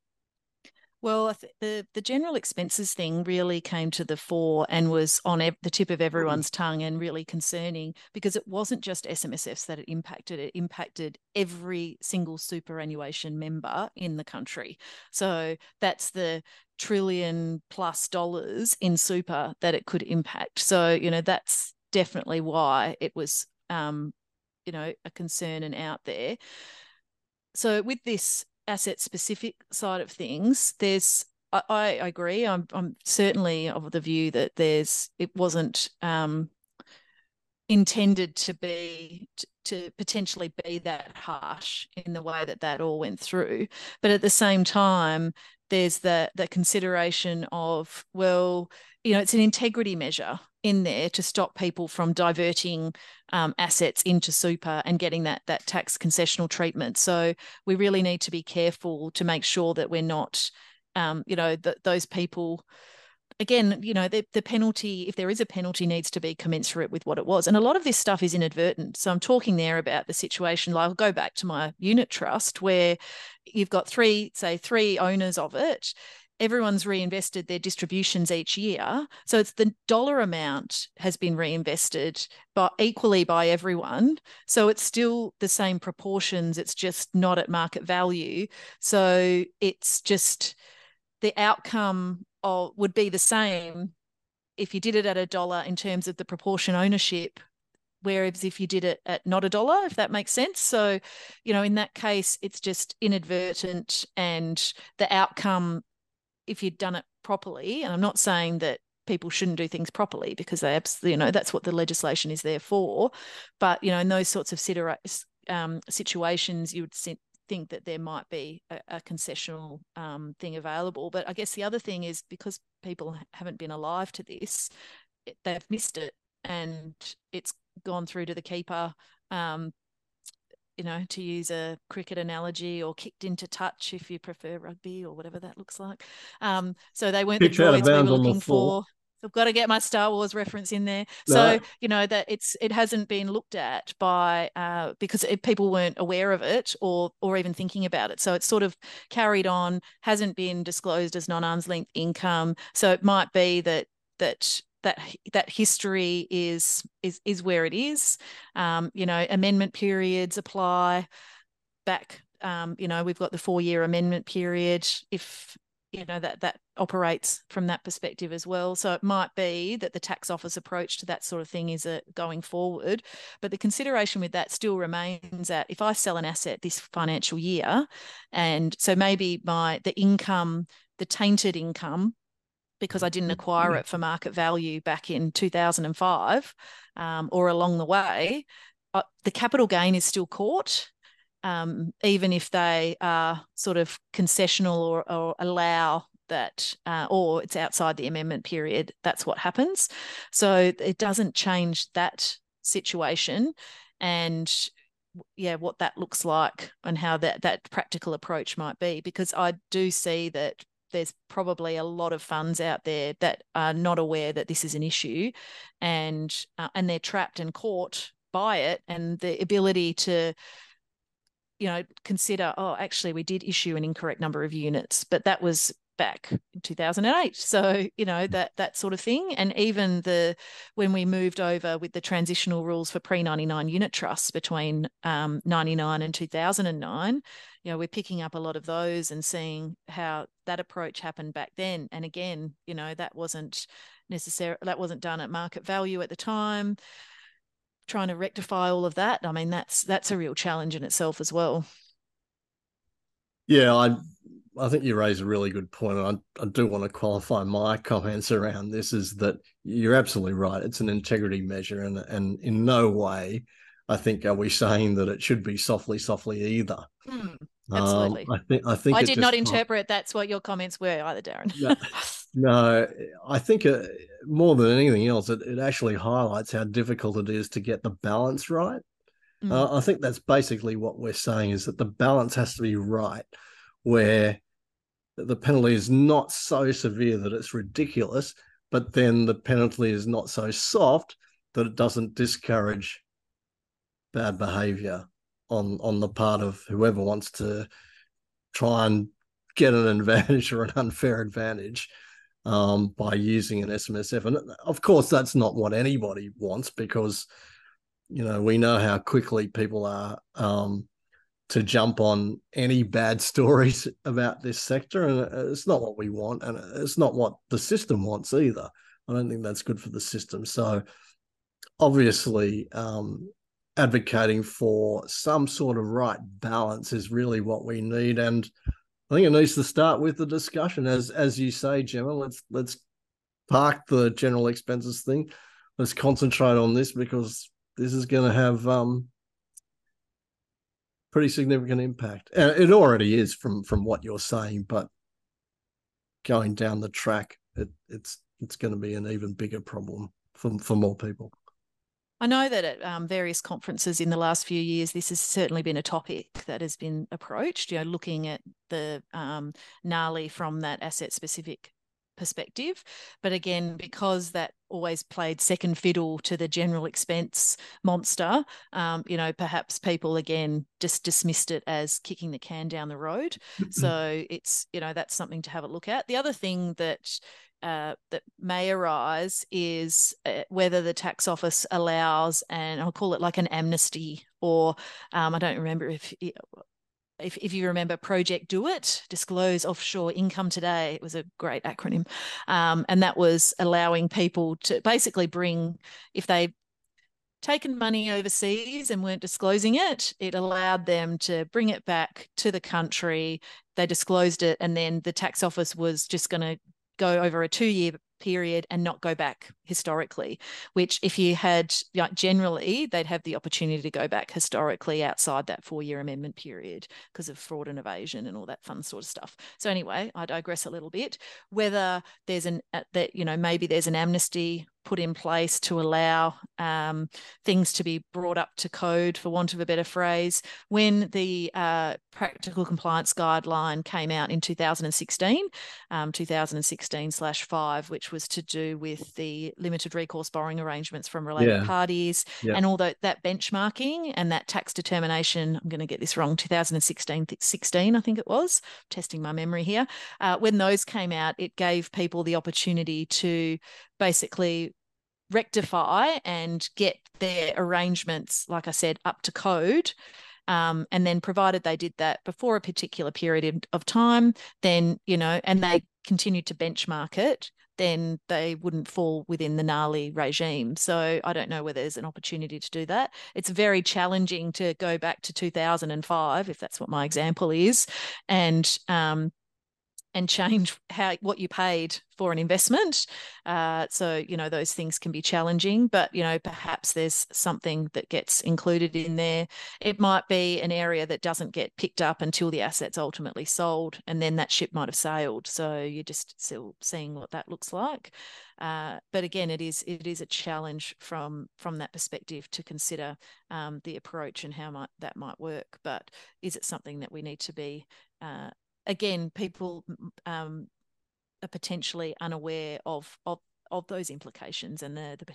Well, the the general expenses thing really came to the fore and was on ev- the tip of everyone's tongue and really concerning because it wasn't just SMSFs that it impacted; it impacted every single superannuation member in the country. So that's the trillion plus dollars in super that it could impact. So you know that's definitely why it was, um, you know, a concern and out there. So with this asset specific side of things, there's I, I agree. I'm I'm certainly of the view that there's it wasn't um, intended to be to, potentially be that harsh in the way that that all went through, but at the same time, there's the the consideration of well, you know, it's an integrity measure in there to stop people from diverting um, assets into super and getting that that tax concessional treatment. So we really need to be careful to make sure that we're not, um, you know, that those people. Again, you know, the, the penalty, if there is a penalty, needs to be commensurate with what it was. And a lot of this stuff is inadvertent. So I'm talking there about the situation. Like I'll go back to my unit trust where you've got three, say, three owners of it everyone's reinvested their distributions each year. So it's the dollar amount has been reinvested, but equally by everyone. So it's still the same proportions. It's just not at market value. So it's just the outcome of would be the same if you did it at a dollar in terms of the proportion ownership whereas if you did it at not a dollar, if that makes sense. So, you know, in that case, it's just inadvertent and the outcome if you'd done it properly, and I'm not saying that people shouldn't do things properly because they absolutely, you know, that's what the legislation is there for. But, you know, in those sorts of um, situations, you would think that there might be a, a concessional um, thing available. But I guess the other thing is because people haven't been alive to this, they've missed it and it's gone through to the keeper. Um, you know, to use a cricket analogy, or kicked into touch if you prefer rugby or whatever that looks like. Um, so they weren't Pitch the droids we were looking for. I've got to get my Star Wars reference in there. No. So you know that it's it hasn't been looked at by uh, because it, people weren't aware of it or or even thinking about it. So it's sort of carried on, hasn't been disclosed as non arm's length income. So it might be that that that that history is is is where it is. Um, you know, amendment periods apply back. Um, you know, we've got the four year amendment period. If you know that that operates from that perspective as well. So it might be that the tax office approach to that sort of thing is a going forward, but the consideration with that still remains that if I sell an asset this financial year, and so maybe my the income, the tainted income because I didn't acquire it for market value back in 2005 um, or along the way, uh, the capital gain is still caught, um, even if they are sort of concessional or, or allow that, uh, or it's outside the amendment period. That's what happens. So it doesn't change that situation. And yeah, what that looks like and how that that practical approach might be, because I do see that there's probably a lot of funds out there that are not aware that this is an issue and uh, and they're trapped and caught by it and the ability to you know consider oh actually we did issue an incorrect number of units but that was back in 2008 so you know that that sort of thing. And even the when we moved over with the transitional rules for pre-99 unit trusts between um, 99 and 2009 you know we're picking up a lot of those and seeing how that approach happened back then and again you know that wasn't necessary that wasn't done at market value at the time trying to rectify all of that i mean that's that's a real challenge in itself as well yeah i I think you raise a really good point. I, I do want to qualify my comments around this is that you're absolutely right. It's an integrity measure, and and in no way, I think, are we saying that it should be softly, softly either. Mm, absolutely. Um, I think I think I did not interpret that's what your comments were either, Darin. no, no, I think uh, more than anything else, it, it actually highlights how difficult it is to get the balance right. Mm. Uh, I think that's basically what we're saying is that the balance has to be right, where the penalty is not so severe that it's ridiculous, but then the penalty is not so soft that it doesn't discourage bad behavior on on the part of whoever wants to try and get an advantage or an unfair advantage um, by using an SMSF. And of course, that's not what anybody wants because, you know, we know how quickly people are um, to jump on any bad stories about this sector. And it's not what we want. And it's not what the system wants either. I don't think that's good for the system. So, obviously, um, advocating for some sort of right balance is really what we need. And I think it needs to start with the discussion, as as you say, Jemma. Let's let's park the general expenses thing. Let's concentrate on this because this is going to have um, pretty significant impact. And it already is from from what you're saying, but going down the track, it, it's it's going to be an even bigger problem for for more people. I know that at um, various conferences in the last few years, this has certainly been a topic that has been approached. You know, looking at the um, NALI from that asset specific perspective. But again, because that always played second fiddle to the general expense monster, um, you know, perhaps people again just dismissed it as kicking the can down the road. so it's, you know, that's something to have a look at. The other thing that uh, that may arise is uh, whether the tax office allows, and I'll call it like an amnesty, or um, I don't remember if, if if you remember Project Do It, disclose offshore income today. It was a great acronym, um, and that was allowing people to basically bring if they taken money overseas and weren't disclosing it, it allowed them to bring it back to the country. They disclosed it, and then the tax office was just going to go over a two year period and not go back historically which if you had generally they'd have the opportunity to go back historically outside that four year amendment period because of fraud and evasion and all that fun sort of stuff so anyway i digress a little bit whether there's an uh, that you know maybe there's an amnesty put in place to allow um, things to be brought up to code, for want of a better phrase. When the uh, practical compliance guideline came out in 2016, um, 2016 slash five, which was to do with the limited recourse borrowing arrangements from related yeah. parties yeah. and all that, that benchmarking and that tax determination. I'm going to get this wrong, 2016 16, I think it was, testing my memory here. Uh, when those came out, it gave people the opportunity to basically rectify and get their arrangements, like I said, up to code. Um, and then provided they did that before a particular period of time, then, you know, and they continued to benchmark it, then they wouldn't fall within the NALI regime. So I don't know whether there's an opportunity to do that. It's very challenging to go back to 2005, if that's what my example is, and um, and change how what you paid for an investment. Uh, so you know those things can be challenging, but you know perhaps there's something that gets included in there. It might be an area that doesn't get picked up until the asset's ultimately sold, and then that ship might have sailed. So you're just still seeing what that looks like. Uh, but again, it is it is a challenge from from that perspective to consider um, the approach and how might that might work. But is it something that we need to be uh, again, people um, are potentially unaware of of of those implications and the the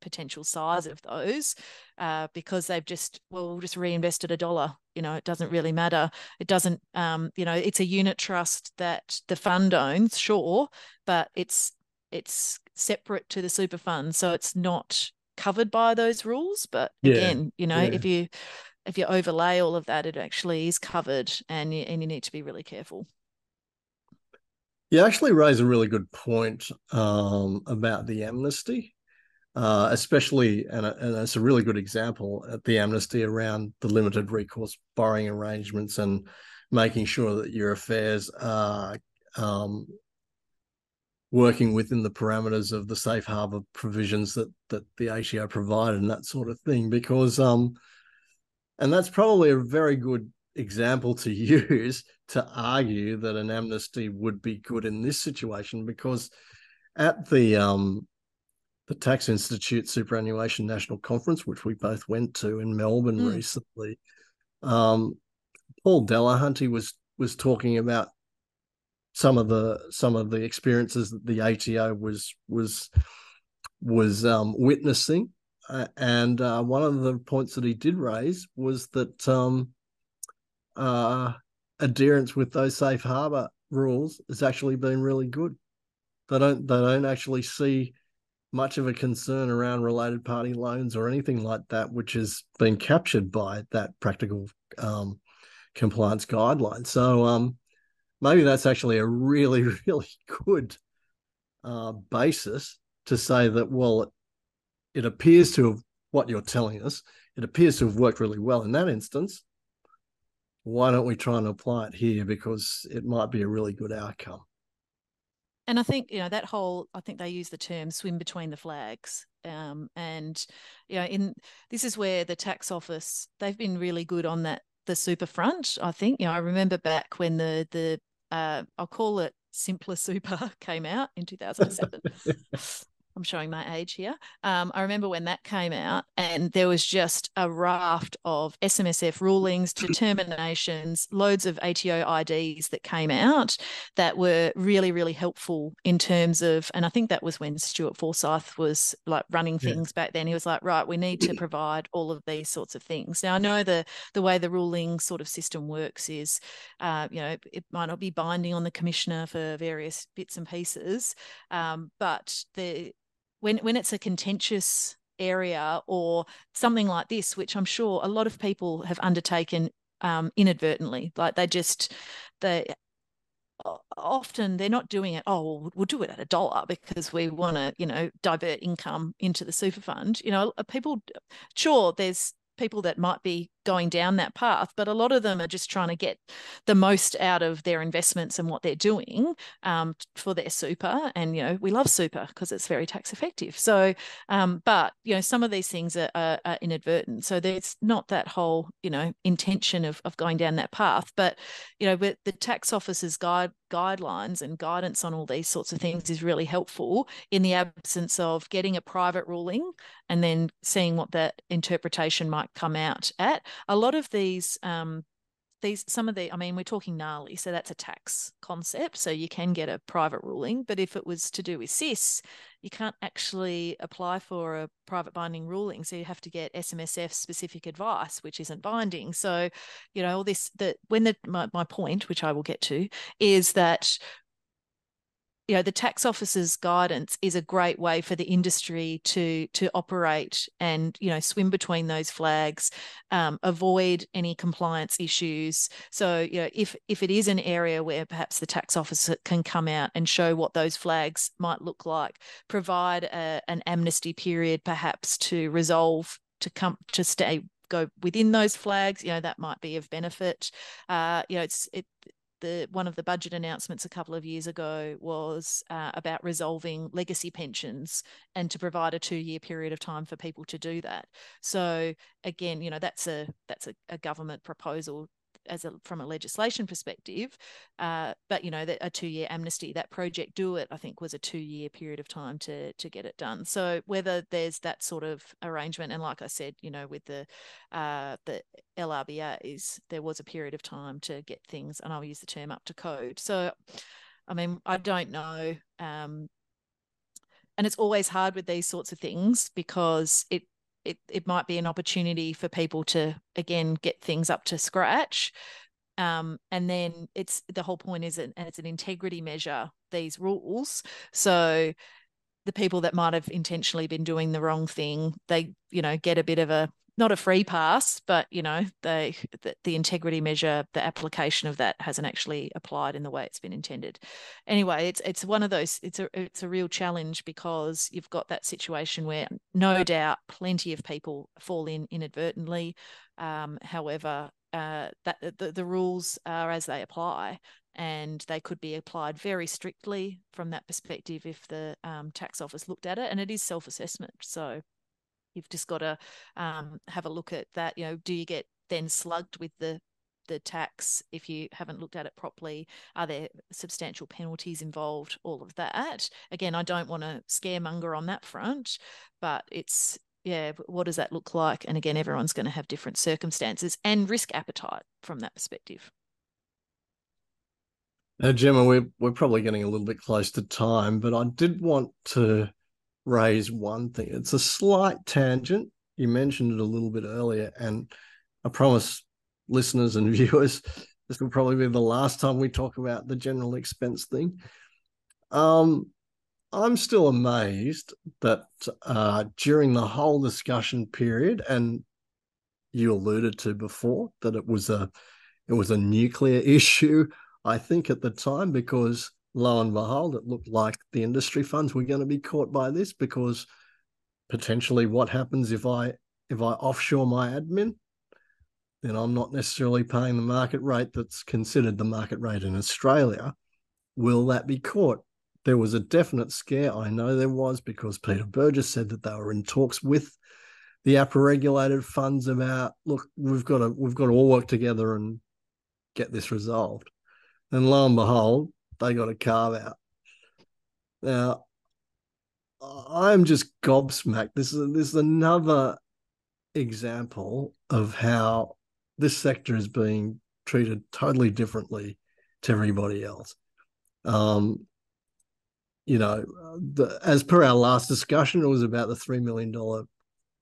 potential size of those uh, because they've just well just reinvested a dollar you know it doesn't really matter it doesn't um, you know it's a unit trust that the fund owns sure but it's it's separate to the super fund so it's not covered by those rules but yeah. again you know yeah. if you if you overlay all of that, it actually is covered, and you, and you need to be really careful. You actually raise a really good point um, about the amnesty, uh, especially, and, and it's a really good example at the amnesty around the limited recourse borrowing arrangements and making sure that your affairs are um, working within the parameters of the safe harbor provisions that that the ATO provided and that sort of thing. Because um, and that's probably a very good example to use to argue that an amnesty would be good in this situation because at the um, the Tax Institute Superannuation National Conference, which we both went to in Melbourne mm. recently, um, Paul Delahunty was was talking about some of the some of the experiences that the ATO was was was um, witnessing uh, and uh, one of the points that he did raise was that um, uh, adherence with those safe harbour rules has actually been really good. They don't they don't actually see much of a concern around related party loans or anything like that, which has been captured by that practical um, compliance guideline. So um, maybe that's actually a really, really good uh, basis to say that, well, it, appears to have what you're telling us, it appears to have worked really well in that instance. Why don't we try and apply it here? Because it might be a really good outcome. And I think, you know, that whole, I think they use the term swim between the flags. Um, and, you know, in this is where the tax office, they've been really good on that, the super front. I think, you know, I remember back when the, the, uh, I'll call it simpler super came out in 2007 I'm showing my age here. Um, I remember when that came out, and there was just a raft of SMSF rulings, determinations, loads of ATO IDs that came out that were really, really helpful in terms of. And I think that was when Stuart Forsyth was like running things yeah. back then. He was like, right, we need to provide all of these sorts of things. Now I know the the way the ruling sort of system works is, uh, you know, it might not be binding on the commissioner for various bits and pieces, um, but the when when it's a contentious area or something like this, which I'm sure a lot of people have undertaken um, inadvertently, like they just they often they're not doing it oh we'll do it at a dollar because we want to you know divert income into the super fund. You know people sure there's people that might be going down that path, but a lot of them are just trying to get the most out of their investments and what they're doing um, for their super. And you know, we love super because it's very tax effective. So, um, but you know, some of these things are, are, are, inadvertent. So there's not that whole you know intention of of going down that path. But you know, but the tax office's guide guidelines and guidance on all these sorts of things is really helpful in the absence of getting a private ruling and then seeing what that interpretation might come out at a lot of these um, these some of the i mean we're talking NALI so that's a tax concept so you can get a private ruling but if it was to do with sis you can't actually apply for a private binding ruling so you have to get smsf specific advice which isn't binding. So you know all this that when the my, my point which i will get to is that you know the tax officer's guidance is a great way for the industry to to operate and you know swim between those flags um, avoid any compliance issues. So you know if if it is an area where perhaps the tax officer can come out and show what those flags might look like provide a, an amnesty period perhaps to resolve to come to stay go within those flags you know that might be of benefit. Uh, you know it's it the one of the budget announcements a couple of years ago was uh, about resolving legacy pensions and to provide a two year period of time for people to do that. So again, you know that's a that's a, a government proposal as a from a legislation perspective. Uh, but you know, that a two year amnesty, that project Do It, I think, was a two year period of time to to get it done. So whether there's that sort of arrangement, and like I said, you know, with the uh, the is there was a period of time to get things, and I'll use the term up to code. So, I mean, I don't know. Um, and it's always hard with these sorts of things because it it, it might be an opportunity for people to again get things up to scratch. Um, and then it's the whole point is and it's an integrity measure these rules. So the people that might have intentionally been doing the wrong thing they you know get a bit of a not a free pass, but you know, they the, the, integrity measure, the application of that hasn't actually applied in the way it's been intended. Anyway, it's it's one of those. It's a it's a real challenge because you've got that situation where no doubt plenty of people fall in inadvertently. Um, however, uh, that the, the rules are as they apply, and they could be applied very strictly from that perspective if the um, tax office looked at it, and it is self assessment. So You've just got to um, have a look at that. You know, do you get then slugged with the the tax if you haven't looked at it properly? Are there substantial penalties involved? All of that. Again, I don't want to scaremonger on that front, but it's yeah, what does that look like? And again, everyone's going to have different circumstances and risk appetite from that perspective. Now, Jemma, we're we're probably getting a little bit close to time, but I did want to raise one thing. It's a slight tangent. You mentioned it a little bit earlier, and I promise listeners and viewers this will probably be the last time we talk about the general expense thing. Um, I'm still amazed that uh, during the whole discussion period, and you alluded to before that it was a it was a nuclear issue. I think at the time because lo and behold, it looked like the industry funds were going to be caught by this because potentially what happens if I if I offshore my admin, then I'm not necessarily paying the market rate that's considered the market rate in Australia. Will that be caught? There was a definite scare. I know there was because Peter Burgess said that they were in talks with the APRA regulated funds about look, we've got to we've got to all work together and get this resolved. And lo and behold, they got a carve out. Now, I'm just gobsmacked. This is this is another example of how this sector is being treated totally differently to everybody else. Um, you know, the, as per our last discussion, it was about the three million dollar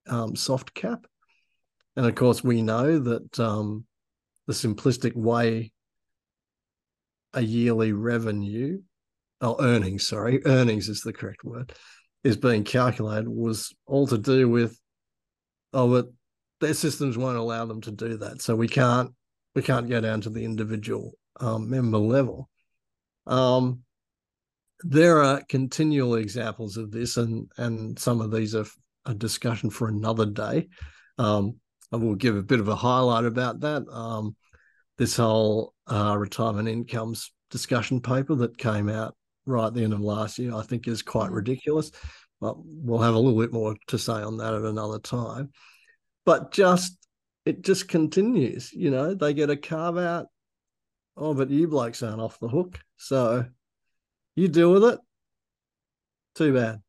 um, soft cap, and of course, we know that um, the simplistic way a yearly revenue or earnings, sorry, earnings is the correct word, is being calculated was all to do with oh, but their systems won't allow them to do that. So we can't we can't go down to the individual um, member level. Um, there are continual examples of this, and and some of these are a discussion for another day. Um, I will give a bit of a highlight about that. Um, this whole uh, retirement incomes discussion paper that came out right at the end of last year, I think, is quite mm. ridiculous. But we'll have a little bit more to say on that at another time. But just it just continues, you know, they get a carve out. Oh, but you blokes aren't off the hook. So you deal with it. Too bad.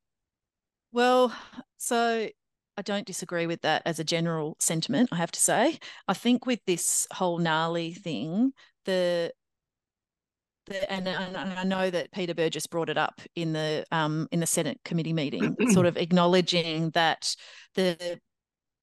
Well, so I don't disagree with that as a general sentiment, I have to say. I think with this whole NALI thing, the the, and, and, I know that Peter Burgess brought it up in the um, in the Senate committee meeting, sort of acknowledging that the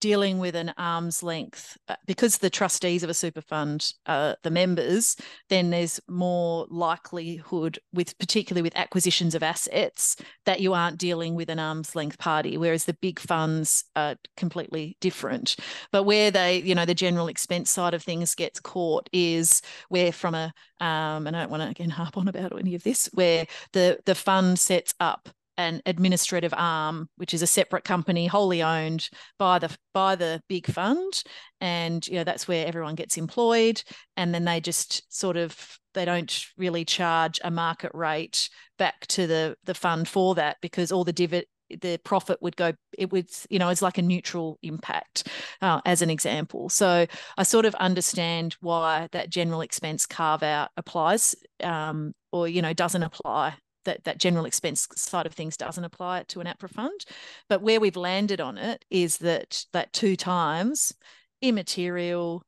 dealing with an arm's length uh, because the trustees of a super fund are the members then there's more likelihood with particularly with acquisitions of assets that you aren't dealing with an arm's length party whereas the big funds are completely different. But where they you know the general expense side of things gets caught is where from a um, and I don't want to again harp on about any of this where the the fund sets up an administrative arm, which is a separate company wholly owned by the by the big fund, and you know that's where everyone gets employed, and then they just sort of they don't really charge a market rate back to the the fund for that because all the divid the profit would go it would you know it's like a neutral impact uh, as an example. So i sort of understand why that general expense carve out applies um, or you know doesn't apply that that general expense side of things doesn't apply to an APRA fund. But where we've landed on it is that that two times immaterial,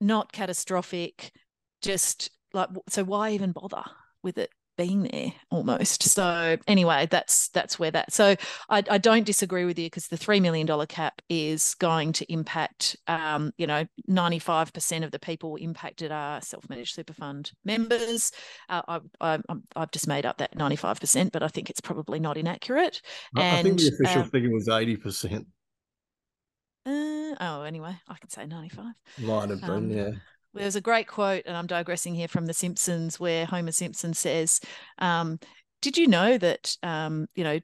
not catastrophic, just like so why even bother with it been there almost. So anyway, that's that's where that. So I, I don't disagree with you because the three million dollar cap is going to impact. Um, you know, ninety five percent of the people impacted are self managed super fund members. Uh, I, I, I've just made up that ninety five percent, but I think it's probably not inaccurate. And, I think the official um, figure was eighty percent. Uh, oh, anyway, I can say 95. Might have been, um, yeah. There's a great quote, and I'm digressing here from The Simpsons, where Homer Simpson says, um, "Did you know that um, you know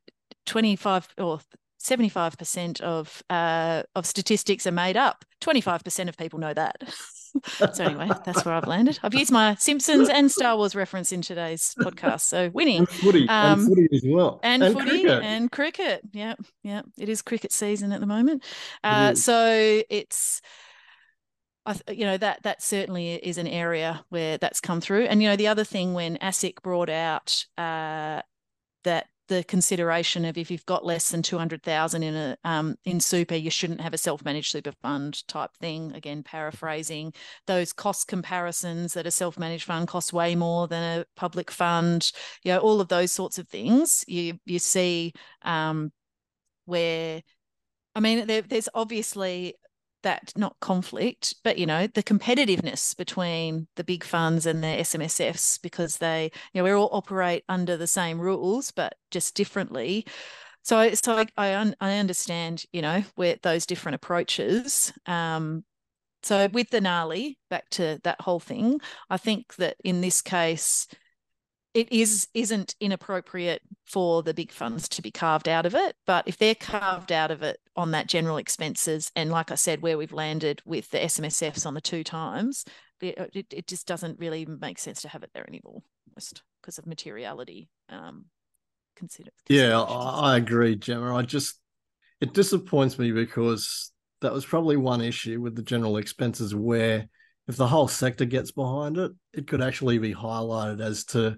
25 or 75% of uh, of statistics are made up? 25% of people know that." so anyway, that's where I've landed. I've used my Simpsons and Star Wars reference in today's podcast. So winning. And footy, um, and footy as well. And, and footy cricket. and cricket. Yeah, yeah. It is cricket season at the moment. Uh, so it's I, you know that that certainly is an area where that's come through. And you know the other thing when ASIC brought out uh, that the consideration of if you've got less than 200,000 in a um, in super you shouldn't have a self-managed super fund type thing again paraphrasing those cost comparisons that a self-managed fund costs way more than a public fund you know all of those sorts of things you you see um, where I mean there, there's obviously that not conflict, but you know the competitiveness between the big funds and the SMSFs because they you know we all operate under the same rules but just differently. So so I I, I understand you know where those different approaches. Um, so with the NALI, back to that whole thing, I think that in this case it is isn't inappropriate for the big funds to be carved out of it but if they're carved out of it on that general expenses and like i said where we've landed with the smsfs on the two times it, it, just doesn't really make sense to have it there anymore just because of materiality um consider yeah i agree jemma. I just it disappoints me because that was probably one issue with the general expenses where if the whole sector gets behind it, it could actually be highlighted as to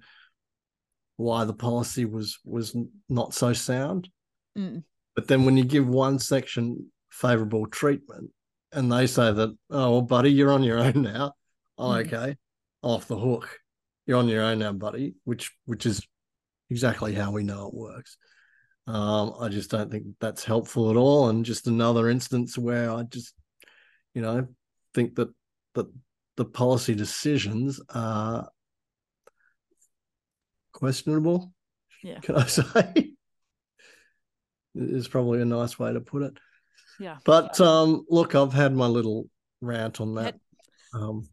why the policy was was not so sound. Mm. But then when you give one section favorable treatment and they say that, oh well, buddy, you're on your own now. Oh, mm. okay. Off the hook. You're on your own now, buddy, which which is exactly how we know it works. Um, I just don't think that's helpful at all. And just another instance where I just, you know, think that that the policy decisions are questionable. Yeah. Can I say? is probably a nice way to put it. Yeah. But um, look, I've had my little rant on that. Um,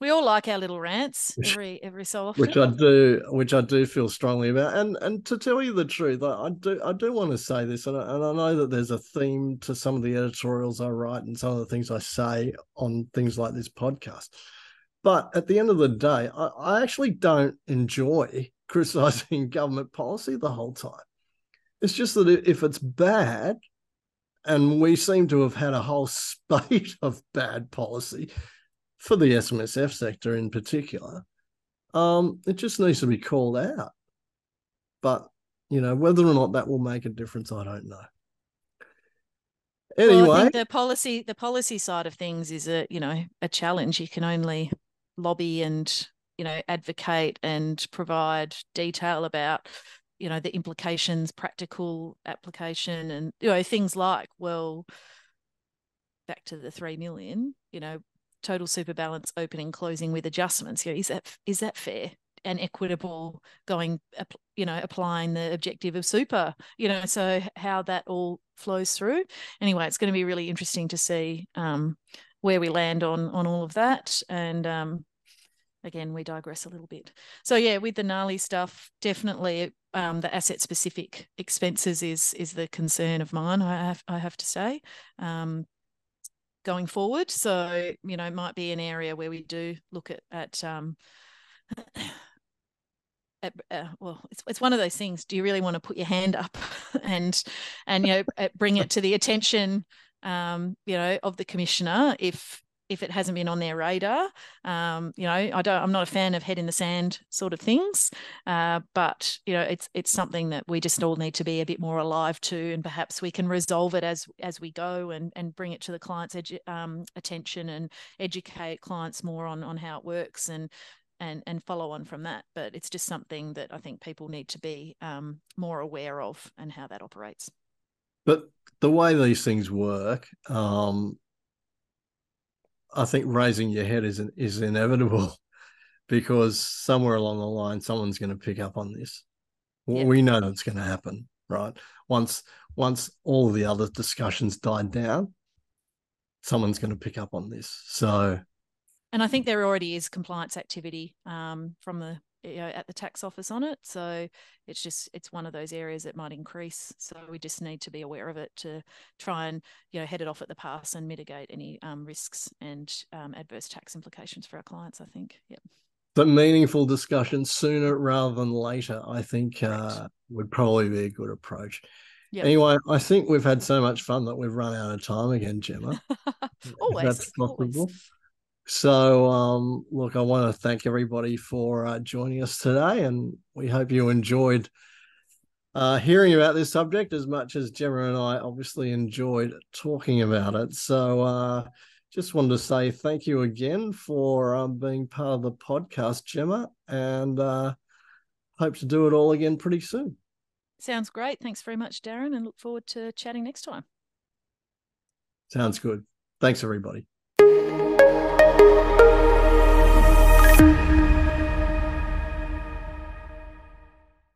we all like our little rants every every so often, which I do, which I do feel strongly about. And and to tell you the truth, I, I do I do want to say this, and I, and I know that there's a theme to some of the editorials I write and some of the things I say on things like this podcast. But at the end of the day, I, I actually don't enjoy criticizing government policy the whole time. It's just that if it's bad, and we seem to have had a whole spate of bad policy for the SMSF sector in particular, um, it just needs to be called out. But you know whether or not that will make a difference, I don't know. Anyway, well, the policy the policy side of things is a you know a challenge. You can only lobby and you know advocate and provide detail about you know the implications practical application and you know things like well back to the 3 million you know total super balance opening closing with adjustments. You know, is that is that fair and equitable going you know applying the objective of super you know so how that all flows through? Anyway it's going to be really interesting to see um, where we land on on all of that and um, again, we digress a little bit. So yeah, with the NALI stuff, definitely um, the asset specific expenses is is the concern of mine. I have I have to say. Um, going forward, so you know, might be an area where we do look at at um, at, uh, well, it's it's one of those things. Do you really want to put your hand up and and you know bring it to the attention, um, you know, of the commissioner if if it hasn't been on their radar. Um, you know, I don't. I'm not a fan of head in the sand sort of things, uh, but you know, it's it's something that we just all need to be a bit more alive to, and perhaps we can resolve it as as we go and and bring it to the client's edu- um, attention and educate clients more on on how it works and. And, and follow on from that, but it's just something that I think people need to be um, more aware of and how that operates. But the way these things work, um, I think raising your head is is inevitable because somewhere along the line someone's going to pick up on this. Yeah. We know that's going to happen, right? Once once all the other discussions died down, someone's going to pick up on this. So, and I think there already is compliance activity um, from the you know, at the tax office on it. So it's just it's one of those areas that might increase. So we just need to be aware of it to try and you know head it off at the pass and mitigate any um, risks and um, adverse tax implications for our clients. I think. Yep. But meaningful discussion sooner rather than later, I think, uh, would probably be a good approach. Yep. Anyway, I think we've had so much fun that we've run out of time again, Jemma. always, that's possible. Always. So, um, look, I want to thank everybody for uh, joining us today, and we hope you enjoyed uh, hearing about this subject as much as Jemma and I obviously enjoyed talking about it. So, uh, just wanted to say thank you again for um, being part of the podcast, Jemma, and uh, hope to do it all again pretty soon. Sounds great. Thanks very much, Darin, and look forward to chatting next time. Sounds good. Thanks, everybody.